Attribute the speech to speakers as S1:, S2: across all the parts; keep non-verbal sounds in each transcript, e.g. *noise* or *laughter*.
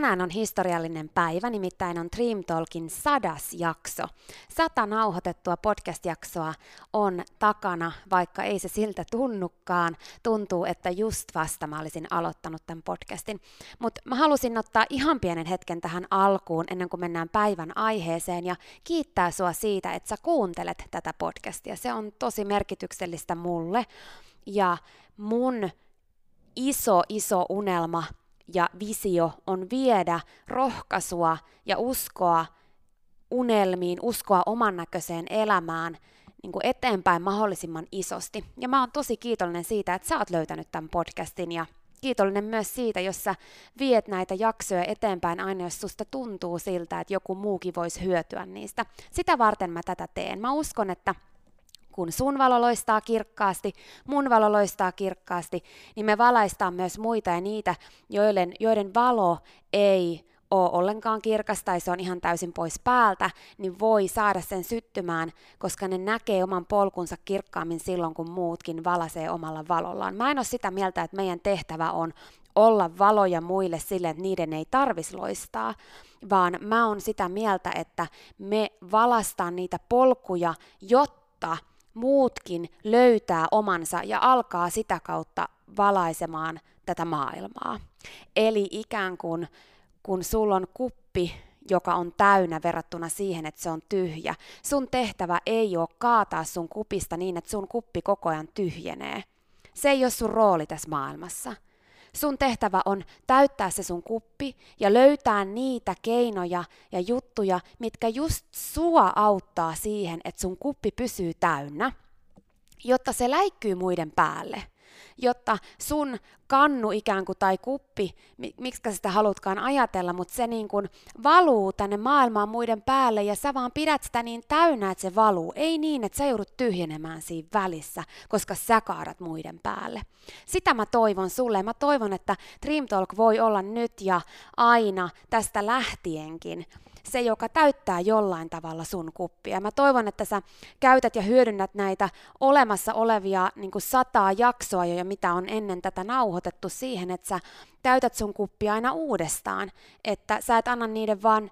S1: Tänään on historiallinen päivä, nimittäin on Dream Talkin sadas jakso. Sata nauhoitettua podcast-jaksoa on takana, vaikka ei se siltä tunnukaan. Tuntuu, että just vasta mä olisin aloittanut tämän podcastin. Mutta mä halusin ottaa ihan pienen hetken tähän alkuun, ennen kuin mennään päivän aiheeseen, ja kiittää sua siitä, että sä kuuntelet tätä podcastia. Se on tosi merkityksellistä mulle. Ja mun iso, iso unelma ja visio on viedä rohkaisua ja uskoa unelmiin, uskoa oman näköiseen elämään niin kuin eteenpäin mahdollisimman isosti. Ja mä oon tosi kiitollinen siitä, että sä oot löytänyt tämän podcastin ja kiitollinen myös siitä, jos sä viet näitä jaksoja eteenpäin aina, jos susta tuntuu siltä, että joku muukin voisi hyötyä niistä. Sitä varten mä tätä teen. Mä uskon, että kun sun valo loistaa kirkkaasti, mun valo loistaa kirkkaasti, niin me valaistaan myös muita ja niitä, joiden, joiden valo ei ole ollenkaan kirkas tai se on ihan täysin pois päältä, niin voi saada sen syttymään, koska ne näkee oman polkunsa kirkkaammin silloin, kun muutkin valasee omalla valollaan. Mä en ole sitä mieltä, että meidän tehtävä on olla valoja muille sille, että niiden ei tarvis loistaa, vaan mä oon sitä mieltä, että me valastaan niitä polkuja, jotta muutkin löytää omansa ja alkaa sitä kautta valaisemaan tätä maailmaa. Eli ikään kuin kun sulla on kuppi, joka on täynnä verrattuna siihen, että se on tyhjä, sun tehtävä ei ole kaataa sun kupista niin, että sun kuppi koko ajan tyhjenee. Se ei ole sun rooli tässä maailmassa – Sun tehtävä on täyttää se sun kuppi ja löytää niitä keinoja ja juttuja, mitkä just sua auttaa siihen, että sun kuppi pysyy täynnä, jotta se läikkyy muiden päälle jotta sun kannu ikään kuin tai kuppi, miksi sitä halutkaan ajatella, mutta se niin kuin valuu tänne maailmaan muiden päälle ja sä vaan pidät sitä niin täynnä, että se valuu. Ei niin, että sä joudut tyhjenemään siinä välissä, koska sä kaadat muiden päälle. Sitä mä toivon sulle. Mä toivon, että Dream Talk voi olla nyt ja aina tästä lähtienkin se, joka täyttää jollain tavalla sun kuppia. Mä toivon, että sä käytät ja hyödynnät näitä olemassa olevia niin sataa jaksoa jo, mitä on ennen tätä nauhoitettu siihen, että sä täytät sun kuppia aina uudestaan. Että sä et anna niiden vaan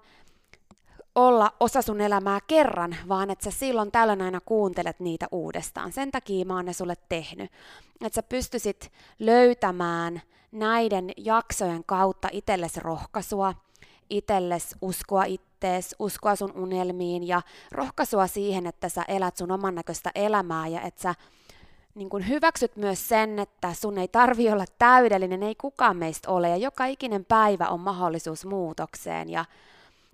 S1: olla osa sun elämää kerran, vaan että sä silloin tällöin aina kuuntelet niitä uudestaan. Sen takia mä oon ne sulle tehnyt. Että sä pystyisit löytämään näiden jaksojen kautta itsellesi rohkaisua, itsellesi uskoa ittees, uskoa sun unelmiin ja rohkaisua siihen, että sä elät sun oman näköistä elämää ja että sä niin kun hyväksyt myös sen, että sun ei tarvi olla täydellinen, ei kukaan meistä ole ja joka ikinen päivä on mahdollisuus muutokseen ja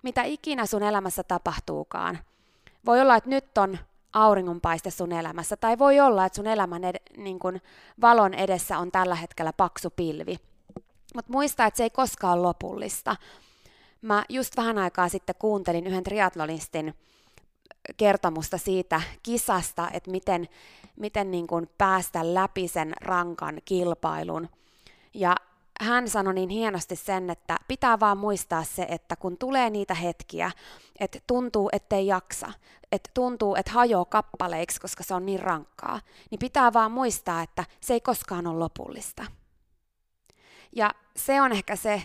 S1: mitä ikinä sun elämässä tapahtuukaan. Voi olla, että nyt on auringonpaiste sun elämässä, tai voi olla, että sun elämän ed- niin kun valon edessä on tällä hetkellä paksu pilvi. Mutta muista, että se ei koskaan ole lopullista. Mä just vähän aikaa sitten kuuntelin yhden triatlonistin kertomusta siitä kisasta, että miten, miten niin kun päästä läpi sen rankan kilpailun. Ja hän sanoi niin hienosti sen, että pitää vaan muistaa se, että kun tulee niitä hetkiä, että tuntuu, ettei jaksa, että tuntuu, että hajoaa kappaleiksi, koska se on niin rankkaa, niin pitää vaan muistaa, että se ei koskaan ole lopullista. Ja se on ehkä se,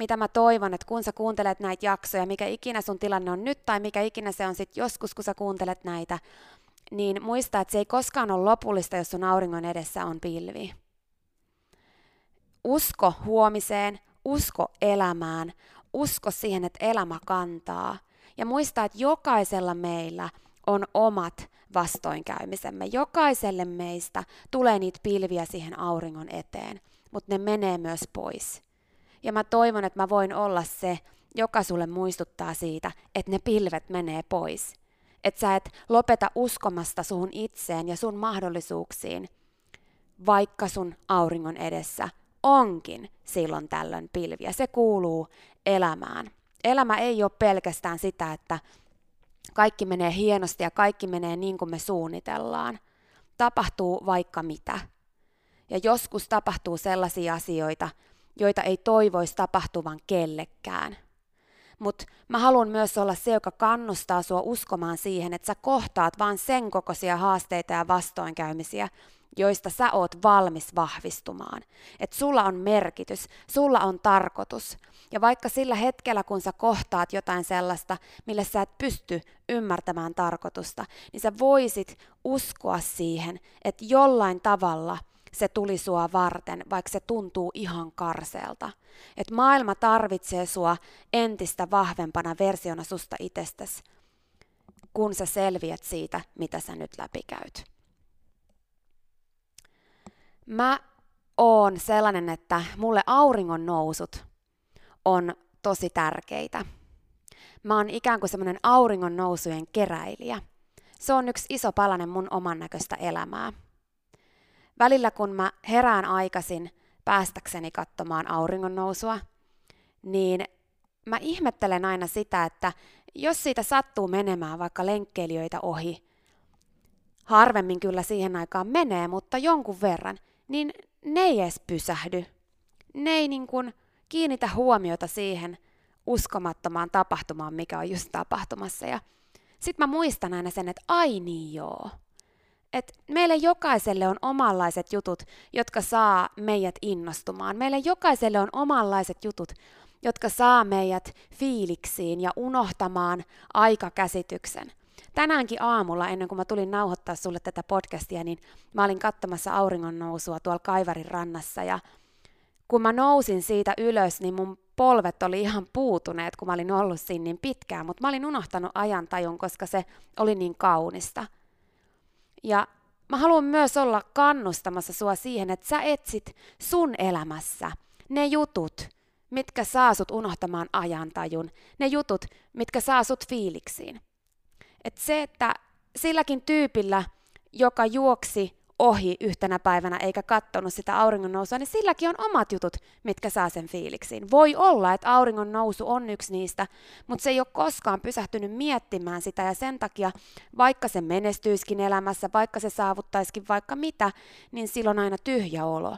S1: mitä mä toivon, että kun sä kuuntelet näitä jaksoja, mikä ikinä sun tilanne on nyt tai mikä ikinä se on sitten joskus, kun sä kuuntelet näitä, niin muista, että se ei koskaan ole lopullista, jos sun auringon edessä on pilvi usko huomiseen, usko elämään, usko siihen, että elämä kantaa. Ja muista, että jokaisella meillä on omat vastoinkäymisemme. Jokaiselle meistä tulee niitä pilviä siihen auringon eteen, mutta ne menee myös pois. Ja mä toivon, että mä voin olla se, joka sulle muistuttaa siitä, että ne pilvet menee pois. Että sä et lopeta uskomasta suhun itseen ja sun mahdollisuuksiin, vaikka sun auringon edessä onkin silloin tällöin pilviä. Se kuuluu elämään. Elämä ei ole pelkästään sitä, että kaikki menee hienosti ja kaikki menee niin kuin me suunnitellaan. Tapahtuu vaikka mitä. Ja joskus tapahtuu sellaisia asioita, joita ei toivoisi tapahtuvan kellekään. Mutta mä haluan myös olla se, joka kannustaa sua uskomaan siihen, että sä kohtaat vain sen kokoisia haasteita ja vastoinkäymisiä, joista sä oot valmis vahvistumaan. Että sulla on merkitys, sulla on tarkoitus. Ja vaikka sillä hetkellä, kun sä kohtaat jotain sellaista, millä sä et pysty ymmärtämään tarkoitusta, niin sä voisit uskoa siihen, että jollain tavalla se tuli sua varten, vaikka se tuntuu ihan karseelta. Että maailma tarvitsee sua entistä vahvempana versiona susta itsestäsi, kun sä selviät siitä, mitä sä nyt läpikäyt. Mä oon sellainen, että mulle auringon nousut on tosi tärkeitä. Mä oon ikään kuin semmoinen auringon nousujen keräilijä. Se on yksi iso palanen mun oman näköistä elämää. Välillä kun mä herään aikaisin päästäkseni katsomaan auringon nousua, niin mä ihmettelen aina sitä, että jos siitä sattuu menemään vaikka lenkkeilijöitä ohi, harvemmin kyllä siihen aikaan menee, mutta jonkun verran, niin ne ei edes pysähdy. Ne ei niin kuin kiinnitä huomiota siihen uskomattomaan tapahtumaan, mikä on just tapahtumassa. Ja sitten mä muistan aina sen, että ai niin joo. Et meille jokaiselle on omanlaiset jutut, jotka saa meidät innostumaan. Meille jokaiselle on omanlaiset jutut, jotka saa meidät fiiliksiin ja unohtamaan aikakäsityksen tänäänkin aamulla, ennen kuin mä tulin nauhoittaa sulle tätä podcastia, niin mä olin katsomassa auringon nousua tuolla Kaivarin rannassa ja kun mä nousin siitä ylös, niin mun polvet oli ihan puutuneet, kun mä olin ollut siinä niin pitkään, mutta mä olin unohtanut ajantajun, koska se oli niin kaunista. Ja mä haluan myös olla kannustamassa sua siihen, että sä etsit sun elämässä ne jutut, mitkä saa sut unohtamaan ajantajun, ne jutut, mitkä saa sut fiiliksiin. Et se, että silläkin tyypillä, joka juoksi ohi yhtenä päivänä eikä kattonut sitä auringon nousua, niin silläkin on omat jutut, mitkä saa sen fiiliksiin. Voi olla, että auringon nousu on yksi niistä, mutta se ei ole koskaan pysähtynyt miettimään sitä ja sen takia, vaikka se menestyiskin elämässä, vaikka se saavuttaisikin vaikka mitä, niin silloin aina tyhjä olo.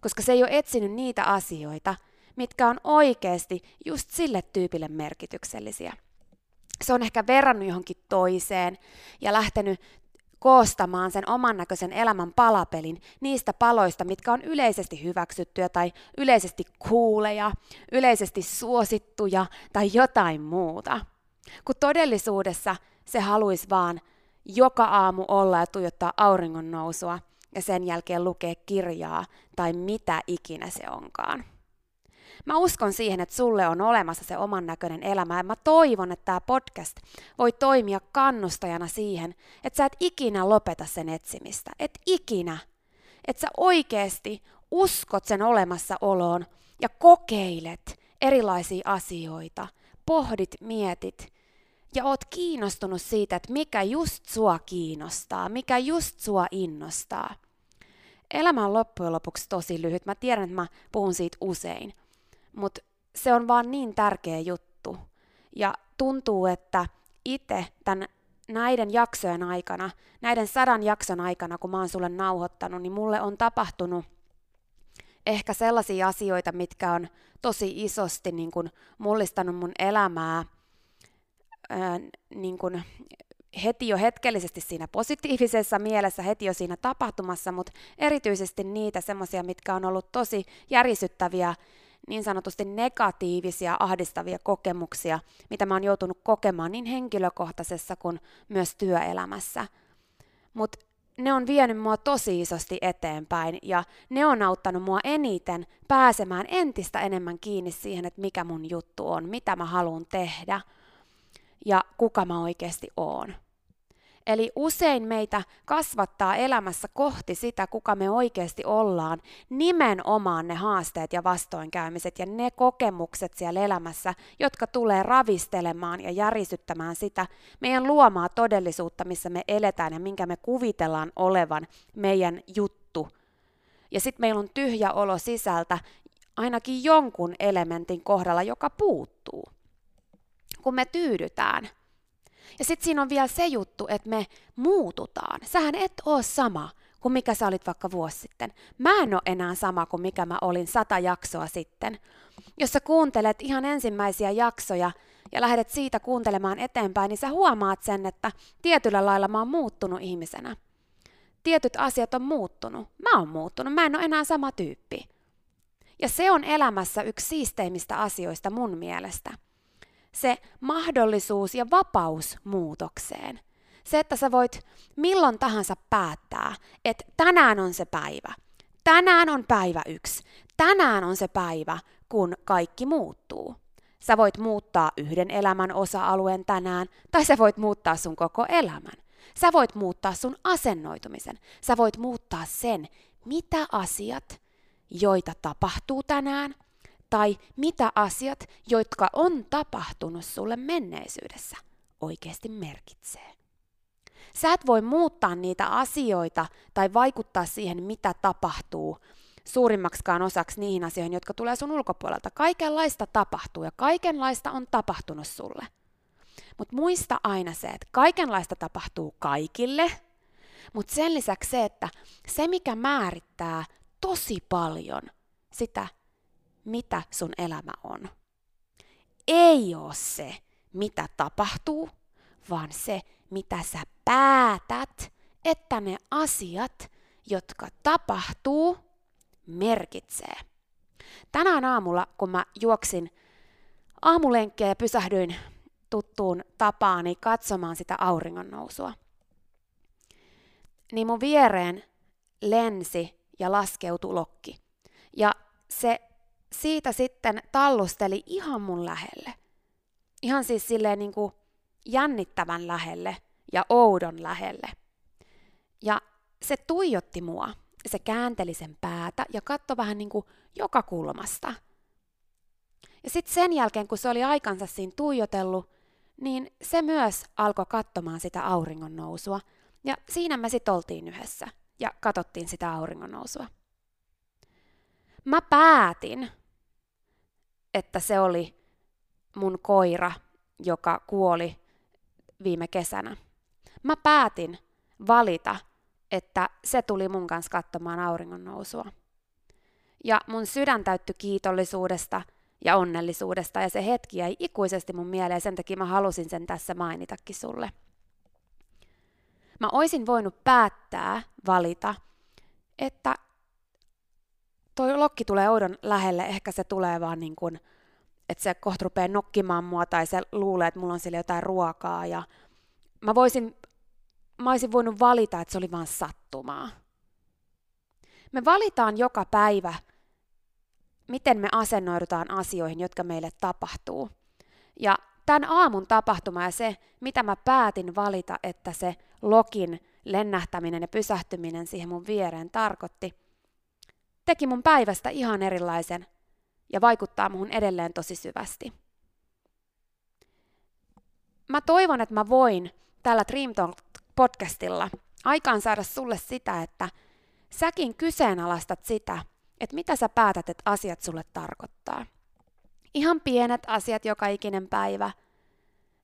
S1: Koska se ei ole etsinyt niitä asioita, mitkä on oikeasti just sille tyypille merkityksellisiä se on ehkä verrannut johonkin toiseen ja lähtenyt koostamaan sen oman näköisen elämän palapelin niistä paloista, mitkä on yleisesti hyväksyttyjä tai yleisesti kuuleja, yleisesti suosittuja tai jotain muuta. Kun todellisuudessa se haluaisi vaan joka aamu olla ja tuijottaa auringon nousua ja sen jälkeen lukea kirjaa tai mitä ikinä se onkaan. Mä uskon siihen, että sulle on olemassa se oman näköinen elämä ja mä toivon, että tämä podcast voi toimia kannustajana siihen, että sä et ikinä lopeta sen etsimistä. Et ikinä. Että sä oikeasti uskot sen olemassaoloon ja kokeilet erilaisia asioita, pohdit, mietit ja oot kiinnostunut siitä, että mikä just sua kiinnostaa, mikä just sua innostaa. Elämä on loppujen lopuksi tosi lyhyt. Mä tiedän, että mä puhun siitä usein – mutta se on vaan niin tärkeä juttu. Ja tuntuu, että itse tämän näiden jaksojen aikana, näiden sadan jakson aikana, kun mä oon sulle nauhoittanut, niin mulle on tapahtunut ehkä sellaisia asioita, mitkä on tosi isosti niin kun mullistanut mun elämää ää, niin kun heti jo hetkellisesti siinä positiivisessa mielessä, heti jo siinä tapahtumassa, mutta erityisesti niitä semmoisia, mitkä on ollut tosi järisyttäviä niin sanotusti negatiivisia, ahdistavia kokemuksia, mitä mä oon joutunut kokemaan niin henkilökohtaisessa kuin myös työelämässä. Mutta ne on vienyt mua tosi isosti eteenpäin ja ne on auttanut mua eniten pääsemään entistä enemmän kiinni siihen, että mikä mun juttu on, mitä mä haluan tehdä ja kuka mä oikeasti oon. Eli usein meitä kasvattaa elämässä kohti sitä, kuka me oikeasti ollaan, nimenomaan ne haasteet ja vastoinkäymiset ja ne kokemukset siellä elämässä, jotka tulee ravistelemaan ja järisyttämään sitä meidän luomaa todellisuutta, missä me eletään ja minkä me kuvitellaan olevan meidän juttu. Ja sitten meillä on tyhjä olo sisältä ainakin jonkun elementin kohdalla, joka puuttuu. Kun me tyydytään – ja sitten siinä on vielä se juttu, että me muututaan. Sähän et ole sama kuin mikä sä olit vaikka vuosi sitten. Mä en ole enää sama kuin mikä mä olin sata jaksoa sitten. Jos sä kuuntelet ihan ensimmäisiä jaksoja ja lähdet siitä kuuntelemaan eteenpäin, niin sä huomaat sen, että tietyllä lailla mä oon muuttunut ihmisenä. Tietyt asiat on muuttunut. Mä oon muuttunut. Mä en ole enää sama tyyppi. Ja se on elämässä yksi siisteimmistä asioista mun mielestä – se mahdollisuus ja vapaus muutokseen. Se, että sä voit milloin tahansa päättää, että tänään on se päivä. Tänään on päivä yksi. Tänään on se päivä, kun kaikki muuttuu. Sä voit muuttaa yhden elämän osa-alueen tänään, tai sä voit muuttaa sun koko elämän. Sä voit muuttaa sun asennoitumisen. Sä voit muuttaa sen, mitä asiat, joita tapahtuu tänään, tai mitä asiat, jotka on tapahtunut sulle menneisyydessä, oikeasti merkitsee. Sä et voi muuttaa niitä asioita tai vaikuttaa siihen, mitä tapahtuu suurimmaksikaan osaksi niihin asioihin, jotka tulee sun ulkopuolelta. Kaikenlaista tapahtuu ja kaikenlaista on tapahtunut sulle. Mutta muista aina se, että kaikenlaista tapahtuu kaikille, mutta sen lisäksi se, että se mikä määrittää tosi paljon sitä, mitä sun elämä on. Ei ole se, mitä tapahtuu, vaan se, mitä sä päätät, että ne asiat, jotka tapahtuu, merkitsee. Tänään aamulla, kun mä juoksin aamulenkkiä ja pysähdyin tuttuun tapaani katsomaan sitä auringon nousua, niin mun viereen lensi ja laskeutui lokki. Ja se siitä sitten tallusteli ihan mun lähelle. Ihan siis silleen niin kuin jännittävän lähelle ja oudon lähelle. Ja se tuijotti mua. Se käänteli sen päätä ja katsoi vähän niin kuin joka kulmasta. Ja sitten sen jälkeen, kun se oli aikansa siinä tuijotellut, niin se myös alkoi katsomaan sitä auringon nousua. Ja siinä me sitten oltiin yhdessä ja katsottiin sitä auringon nousua. Mä päätin, että se oli mun koira, joka kuoli viime kesänä. Mä päätin valita, että se tuli mun kanssa katsomaan auringon nousua. Ja mun sydän täyttyi kiitollisuudesta ja onnellisuudesta, ja se hetki jäi ikuisesti mun mieleen, sen takia mä halusin sen tässä mainitakin sulle. Mä oisin voinut päättää, valita, että toi lokki tulee oudon lähelle, ehkä se tulee vaan niin kuin että se kohta rupeaa nokkimaan mua tai se luulee, että mulla on siellä jotain ruokaa ja mä voisin, mä olisin voinut valita, että se oli vain sattumaa. Me valitaan joka päivä, miten me asennoidutaan asioihin, jotka meille tapahtuu. Ja tämän aamun tapahtuma ja se, mitä mä päätin valita, että se lokin lennähtäminen ja pysähtyminen siihen mun viereen tarkoitti, teki mun päivästä ihan erilaisen ja vaikuttaa muhun edelleen tosi syvästi. Mä toivon, että mä voin tällä Dream Talk podcastilla aikaan saada sulle sitä, että säkin kyseenalaistat sitä, että mitä sä päätät, että asiat sulle tarkoittaa. Ihan pienet asiat joka ikinen päivä,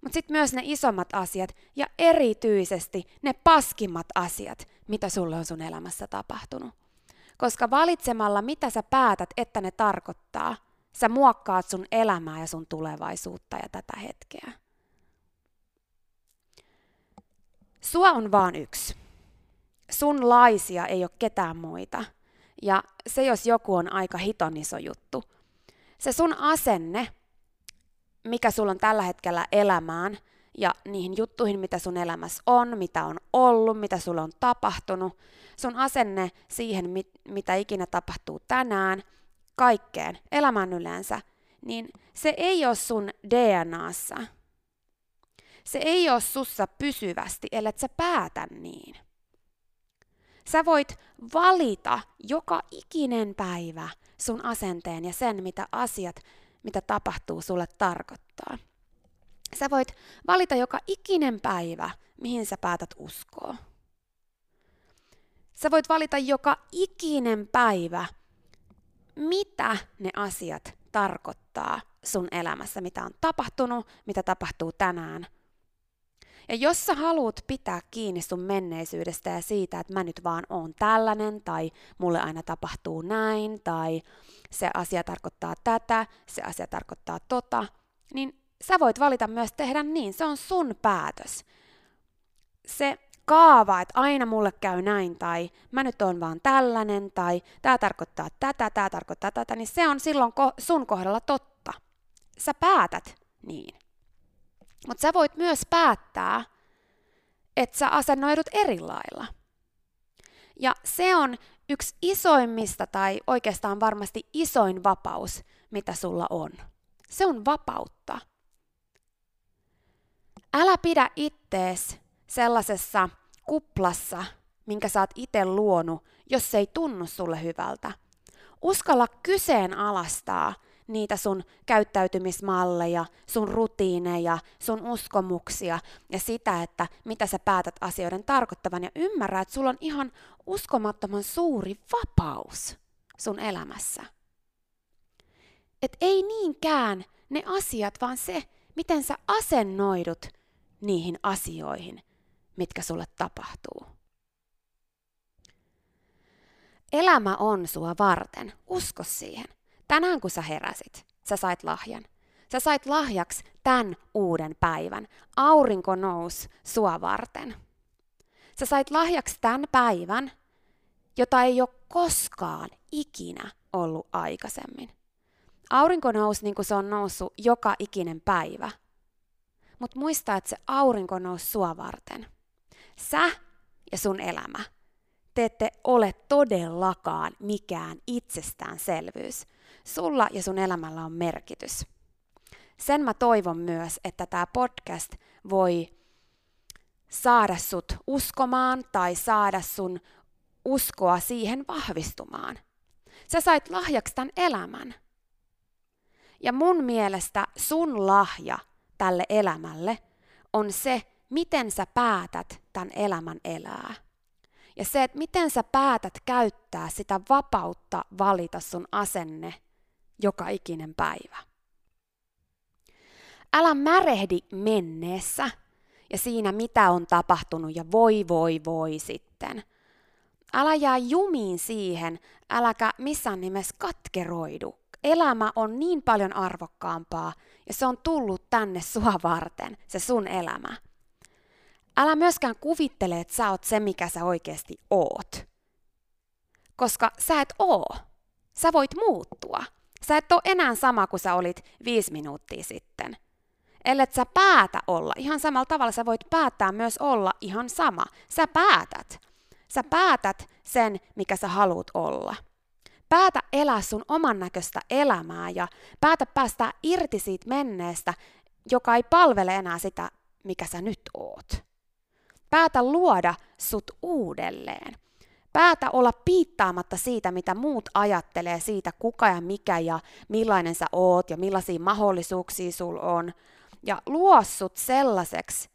S1: mutta sitten myös ne isommat asiat ja erityisesti ne paskimmat asiat, mitä sulle on sun elämässä tapahtunut. Koska valitsemalla, mitä sä päätät, että ne tarkoittaa, sä muokkaat sun elämää ja sun tulevaisuutta ja tätä hetkeä. Sua on vaan yksi. Sun laisia ei ole ketään muita. Ja se jos joku on aika hiton iso juttu. Se sun asenne, mikä sulla on tällä hetkellä elämään ja niihin juttuihin, mitä sun elämässä on, mitä on ollut, mitä sulle on tapahtunut, sun asenne siihen, mit, mitä ikinä tapahtuu tänään, kaikkeen, elämään yleensä, niin se ei ole sun DNAssa. Se ei ole sussa pysyvästi, ellei sä päätä niin. Sä voit valita joka ikinen päivä sun asenteen ja sen, mitä asiat, mitä tapahtuu, sulle tarkoittaa. Sä voit valita joka ikinen päivä, mihin sä päätät uskoa. Sä voit valita joka ikinen päivä, mitä ne asiat tarkoittaa sun elämässä, mitä on tapahtunut, mitä tapahtuu tänään. Ja jos sä haluat pitää kiinni sun menneisyydestä ja siitä, että mä nyt vaan oon tällainen, tai mulle aina tapahtuu näin, tai se asia tarkoittaa tätä, se asia tarkoittaa tota, niin sä voit valita myös tehdä niin. Se on sun päätös. Se kaava, että aina mulle käy näin, tai mä nyt oon vaan tällainen, tai tämä tarkoittaa tätä, tämä tarkoittaa tätä, niin se on silloin sun kohdalla totta. Sä päätät niin. Mutta sä voit myös päättää, että sä asennoidut eri lailla. Ja se on yksi isoimmista tai oikeastaan varmasti isoin vapaus, mitä sulla on. Se on vapautta. Älä pidä ittees sellaisessa kuplassa, minkä sä oot itse luonut, jos se ei tunnu sulle hyvältä. Uskalla kyseenalaistaa niitä sun käyttäytymismalleja, sun rutiineja, sun uskomuksia ja sitä, että mitä sä päätät asioiden tarkoittavan ja ymmärrä, että sulla on ihan uskomattoman suuri vapaus sun elämässä. Et ei niinkään ne asiat, vaan se, miten sä asennoidut niihin asioihin, mitkä sulle tapahtuu. Elämä on sua varten. Usko siihen. Tänään kun sä heräsit, sä sait lahjan. Sä sait lahjaksi tämän uuden päivän. Aurinko nous sua varten. Sä sait lahjaksi tämän päivän, jota ei ole koskaan ikinä ollut aikaisemmin. Aurinko nousi niin kuin se on noussut joka ikinen päivä. Mutta muista, että se aurinko nousi sua varten. Sä ja sun elämä. Te ette ole todellakaan mikään itsestäänselvyys. Sulla ja sun elämällä on merkitys. Sen mä toivon myös, että tämä podcast voi saada sut uskomaan tai saada sun uskoa siihen vahvistumaan. Sä sait lahjaksi tämän elämän. Ja mun mielestä sun lahja tälle elämälle on se, miten sä päätät tämän elämän elää. Ja se, että miten sä päätät käyttää sitä vapautta valita sun asenne joka ikinen päivä. Älä märehdi menneessä ja siinä, mitä on tapahtunut ja voi voi voi sitten. Älä jää jumiin siihen, äläkä missään nimessä katkeroidu. Elämä on niin paljon arvokkaampaa ja se on tullut tänne sua varten, se sun elämä. Älä myöskään kuvittele, että sä oot se, mikä sä oikeasti oot. Koska sä et oo. Sä voit muuttua. Sä et ole enää sama kuin sä olit viisi minuuttia sitten. Ellet sä päätä olla, ihan samalla tavalla sä voit päättää myös olla ihan sama. Sä päätät. Sä päätät sen, mikä sä haluat olla. Päätä elää sun oman näköistä elämää ja päätä päästää irti siitä menneestä, joka ei palvele enää sitä, mikä sä nyt oot. Päätä luoda sut uudelleen. Päätä olla piittaamatta siitä, mitä muut ajattelee siitä, kuka ja mikä ja millainen sä oot ja millaisia mahdollisuuksia sul on. Ja luo sut sellaiseksi,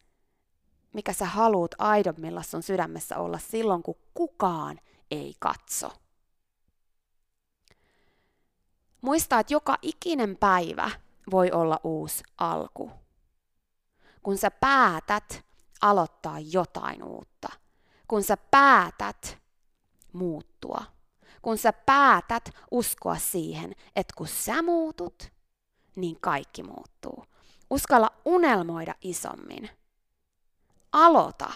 S1: mikä sä haluut aidommilla sun sydämessä olla silloin, kun kukaan ei katso. Muista, että joka ikinen päivä voi olla uusi alku. Kun sä päätät aloittaa jotain uutta. Kun sä päätät muuttua. Kun sä päätät uskoa siihen, että kun sä muutut, niin kaikki muuttuu. Uskalla unelmoida isommin. Aloita.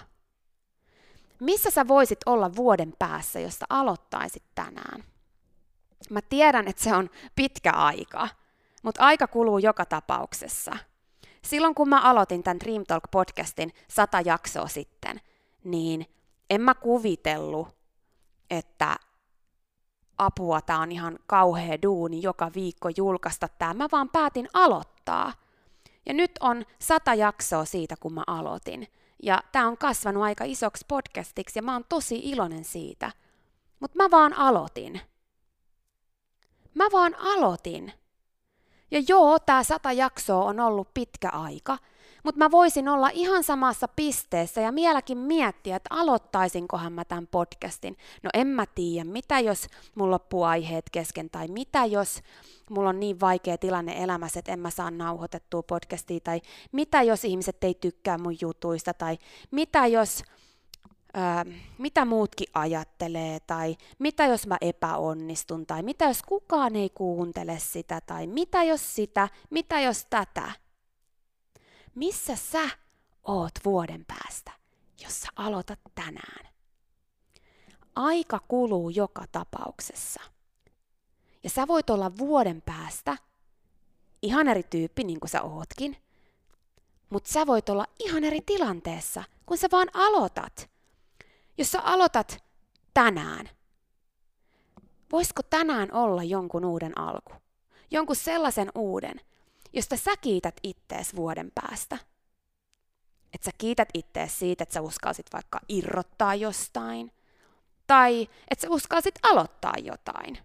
S1: Missä sä voisit olla vuoden päässä, jos sä aloittaisit tänään? Mä tiedän, että se on pitkä aika, mutta aika kuluu joka tapauksessa. Silloin kun mä aloitin tämän Dream Talk podcastin sata jaksoa sitten, niin en mä kuvitellut, että apua, tämä on ihan kauhea duuni joka viikko julkaista tämä. Mä vaan päätin aloittaa. Ja nyt on sata jaksoa siitä, kun mä aloitin. Ja tämä on kasvanut aika isoksi podcastiksi ja mä oon tosi iloinen siitä. Mutta mä vaan aloitin. Mä vaan aloitin. Ja joo, tämä sata jaksoa on ollut pitkä aika, mutta mä voisin olla ihan samassa pisteessä ja vieläkin miettiä, että aloittaisinkohan mä tämän podcastin. No en mä tiedä, mitä jos mulla loppuu aiheet kesken, tai mitä jos mulla on niin vaikea tilanne elämässä, että en mä saa nauhoitettua podcastia, tai mitä jos ihmiset ei tykkää mun jutuista, tai mitä jos Öö, mitä muutkin ajattelee, tai mitä jos mä epäonnistun, tai mitä jos kukaan ei kuuntele sitä, tai mitä jos sitä, mitä jos tätä. Missä sä oot vuoden päästä, jos sä aloitat tänään? Aika kuluu joka tapauksessa. Ja sä voit olla vuoden päästä ihan eri tyyppi, niin kuin sä ootkin, mutta sä voit olla ihan eri tilanteessa, kun sä vaan aloitat. Jos sä aloitat tänään, voisiko tänään olla jonkun uuden alku? Jonkun sellaisen uuden, josta sä kiität ittees vuoden päästä. Että sä kiität ittees siitä, että sä uskalsit vaikka irrottaa jostain. Tai että sä uskalsit aloittaa jotain.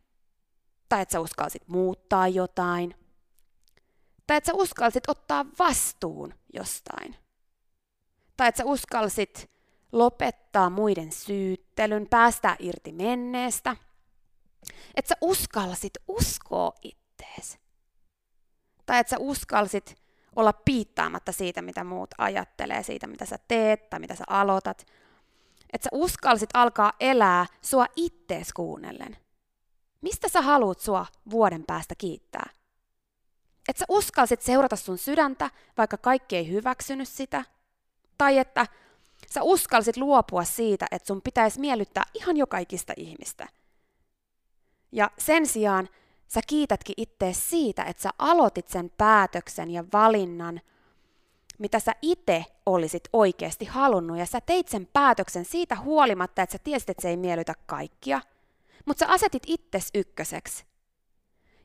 S1: Tai että sä uskalsit muuttaa jotain. Tai että sä uskalsit ottaa vastuun jostain. Tai että sä uskalsit lopettaa muiden syyttelyn, päästää irti menneestä. Että sä uskalsit uskoa ittees. Tai että sä uskalsit olla piittaamatta siitä, mitä muut ajattelee, siitä, mitä sä teet tai mitä sä aloitat. Että sä uskalsit alkaa elää sua ittees kuunnellen. Mistä sä haluat sua vuoden päästä kiittää? Että sä uskalsit seurata sun sydäntä, vaikka kaikki ei hyväksynyt sitä. Tai että sä uskalsit luopua siitä, että sun pitäisi miellyttää ihan jokaikista ihmistä. Ja sen sijaan sä kiitätkin itse siitä, että sä aloitit sen päätöksen ja valinnan, mitä sä itse olisit oikeasti halunnut, ja sä teit sen päätöksen siitä huolimatta, että sä tiesit, että se ei miellytä kaikkia, mutta sä asetit itses ykköseksi.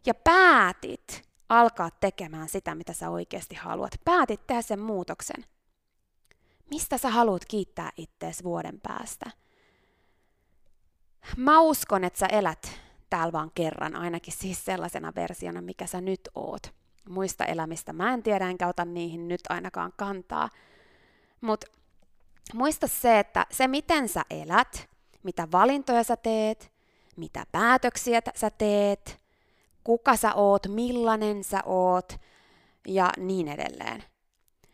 S1: Ja päätit alkaa tekemään sitä, mitä sä oikeasti haluat. Päätit tehdä sen muutoksen. Mistä sä haluat kiittää ittees vuoden päästä? Mä uskon, että sä elät täällä vaan kerran, ainakin siis sellaisena versiona, mikä sä nyt oot. Muista elämistä mä en tiedä, enkä ota niihin nyt ainakaan kantaa. Mutta muista se, että se miten sä elät, mitä valintoja sä teet, mitä päätöksiä sä teet, kuka sä oot, millainen sä oot ja niin edelleen.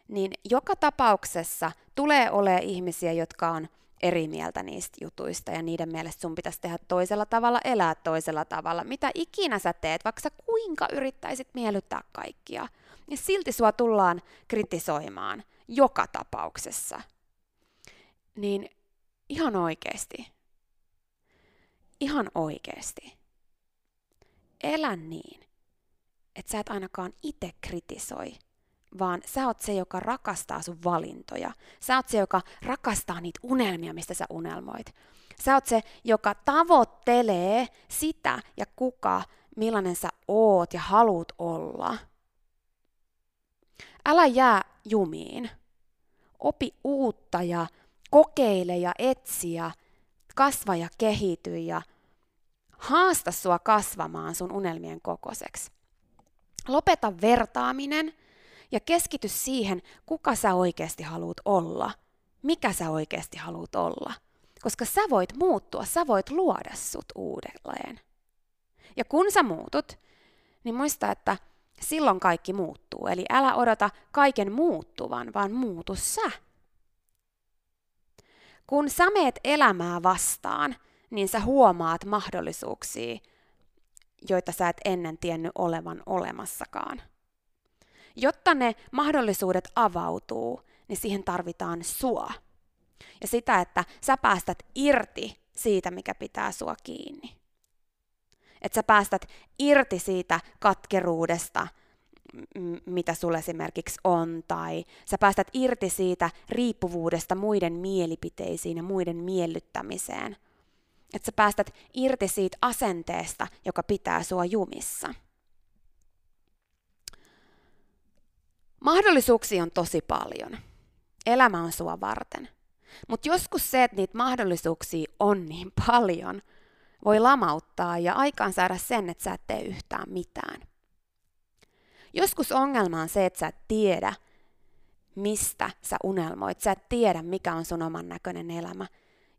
S1: Niin joka tapauksessa tulee olemaan ihmisiä, jotka on eri mieltä niistä jutuista ja niiden mielestä sun pitäisi tehdä toisella tavalla, elää toisella tavalla. Mitä ikinä sä teet, vaikka sä kuinka yrittäisit miellyttää kaikkia, niin silti sua tullaan kritisoimaan joka tapauksessa. Niin ihan oikeasti, ihan oikeasti, elä niin, että sä et ainakaan itse kritisoi, vaan sä oot se, joka rakastaa sun valintoja. Sä oot se, joka rakastaa niitä unelmia, mistä sä unelmoit. Sä oot se, joka tavoittelee sitä ja kuka, millainen sä oot ja haluut olla. Älä jää jumiin. Opi uutta ja kokeile ja etsi ja kasva ja kehity ja haasta sua kasvamaan sun unelmien kokoiseksi. Lopeta vertaaminen ja keskity siihen, kuka sä oikeasti haluat olla, mikä sä oikeasti haluat olla. Koska sä voit muuttua, sä voit luoda sut uudelleen. Ja kun sä muutut, niin muista, että silloin kaikki muuttuu. Eli älä odota kaiken muuttuvan, vaan muutu sä. Kun sä meet elämää vastaan, niin sä huomaat mahdollisuuksia, joita sä et ennen tiennyt olevan olemassakaan. Jotta ne mahdollisuudet avautuu, niin siihen tarvitaan sua. Ja sitä, että sä päästät irti siitä, mikä pitää sua kiinni. Että sä päästät irti siitä katkeruudesta, mitä sulle esimerkiksi on, tai sä päästät irti siitä riippuvuudesta muiden mielipiteisiin ja muiden miellyttämiseen. Että sä päästät irti siitä asenteesta, joka pitää sua jumissa. Mahdollisuuksia on tosi paljon. Elämä on sua varten. Mutta joskus se, että niitä mahdollisuuksia on niin paljon, voi lamauttaa ja aikaan saada sen, että sä et tee yhtään mitään. Joskus ongelma on se, että sä et tiedä, mistä sä unelmoit. Sä et tiedä, mikä on sun oman näköinen elämä.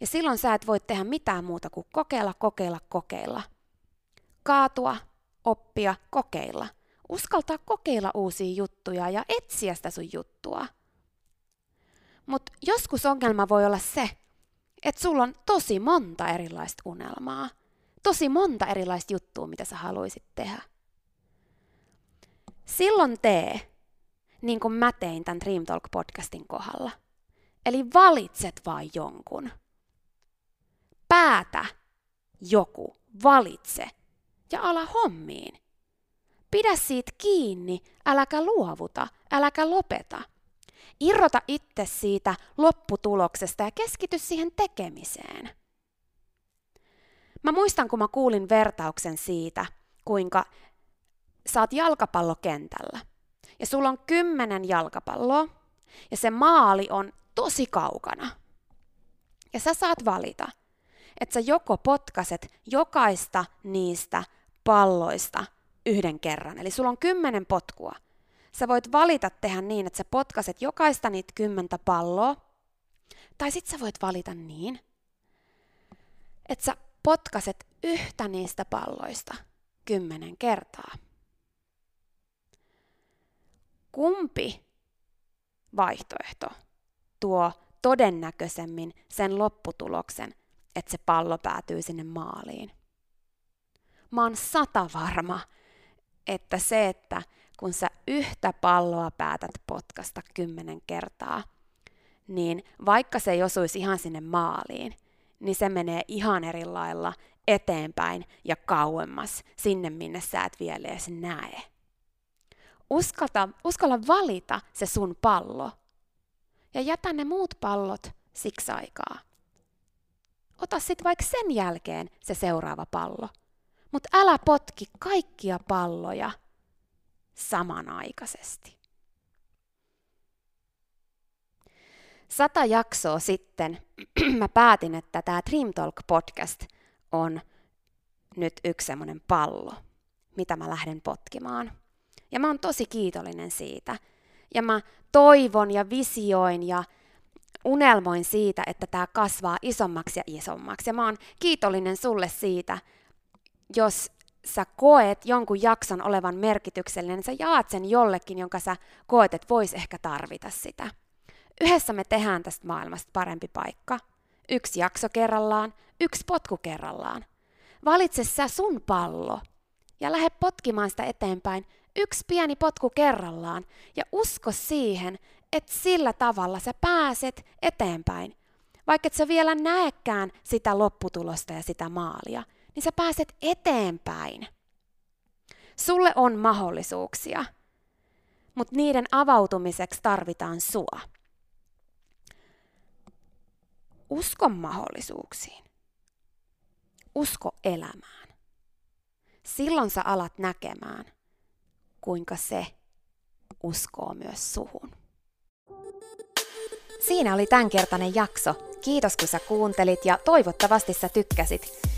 S1: Ja silloin sä et voi tehdä mitään muuta kuin kokeilla, kokeilla, kokeilla. Kaatua, oppia, kokeilla. Uskaltaa kokeilla uusia juttuja ja etsiä sitä sun juttua. Mutta joskus ongelma voi olla se, että sulla on tosi monta erilaista unelmaa. Tosi monta erilaista juttua, mitä sä haluaisit tehdä. Silloin tee, niin kuin mä tein tämän Dream Talk podcastin kohdalla. Eli valitset vain jonkun. Päätä joku, valitse ja ala hommiin. Pidä siitä kiinni, äläkä luovuta, äläkä lopeta. Irrota itse siitä lopputuloksesta ja keskity siihen tekemiseen. Mä muistan, kun mä kuulin vertauksen siitä, kuinka oot jalkapallokentällä ja sulla on kymmenen jalkapalloa ja se maali on tosi kaukana. Ja sä saat valita, että sä joko potkaset jokaista niistä palloista yhden kerran. Eli sulla on kymmenen potkua. Sä voit valita tehdä niin, että sä potkaset jokaista niitä kymmentä palloa. Tai sit sä voit valita niin, että sä potkaset yhtä niistä palloista kymmenen kertaa. Kumpi vaihtoehto tuo todennäköisemmin sen lopputuloksen, että se pallo päätyy sinne maaliin? Mä oon sata varma, että se, että kun sä yhtä palloa päätät potkasta kymmenen kertaa, niin vaikka se ei osuisi ihan sinne maaliin, niin se menee ihan eri lailla eteenpäin ja kauemmas sinne, minne sä et vielä edes näe. Uskalta, uskalla valita se sun pallo ja jätä ne muut pallot siksi aikaa. Ota sitten vaikka sen jälkeen se seuraava pallo, mutta älä potki kaikkia palloja samanaikaisesti. Sata jaksoa sitten *clears throat* mä päätin, että tämä Dream Talk podcast on nyt yksi semmoinen pallo, mitä mä lähden potkimaan. Ja mä oon tosi kiitollinen siitä. Ja mä toivon ja visioin ja unelmoin siitä, että tämä kasvaa isommaksi ja isommaksi. Ja mä oon kiitollinen sulle siitä, jos sä koet jonkun jakson olevan merkityksellinen, niin sä jaat sen jollekin, jonka sä koet, että vois ehkä tarvita sitä. Yhdessä me tehdään tästä maailmasta parempi paikka. Yksi jakso kerrallaan, yksi potku kerrallaan. Valitse sä sun pallo ja lähde potkimaan sitä eteenpäin yksi pieni potku kerrallaan ja usko siihen, että sillä tavalla sä pääset eteenpäin. Vaikka et sä vielä näekään sitä lopputulosta ja sitä maalia, niin sä pääset eteenpäin. Sulle on mahdollisuuksia, mutta niiden avautumiseksi tarvitaan sua. Usko mahdollisuuksiin. Usko elämään. Silloin sä alat näkemään, kuinka se uskoo myös suhun. Siinä oli tämänkertainen jakso. Kiitos kun sä kuuntelit ja toivottavasti sä tykkäsit.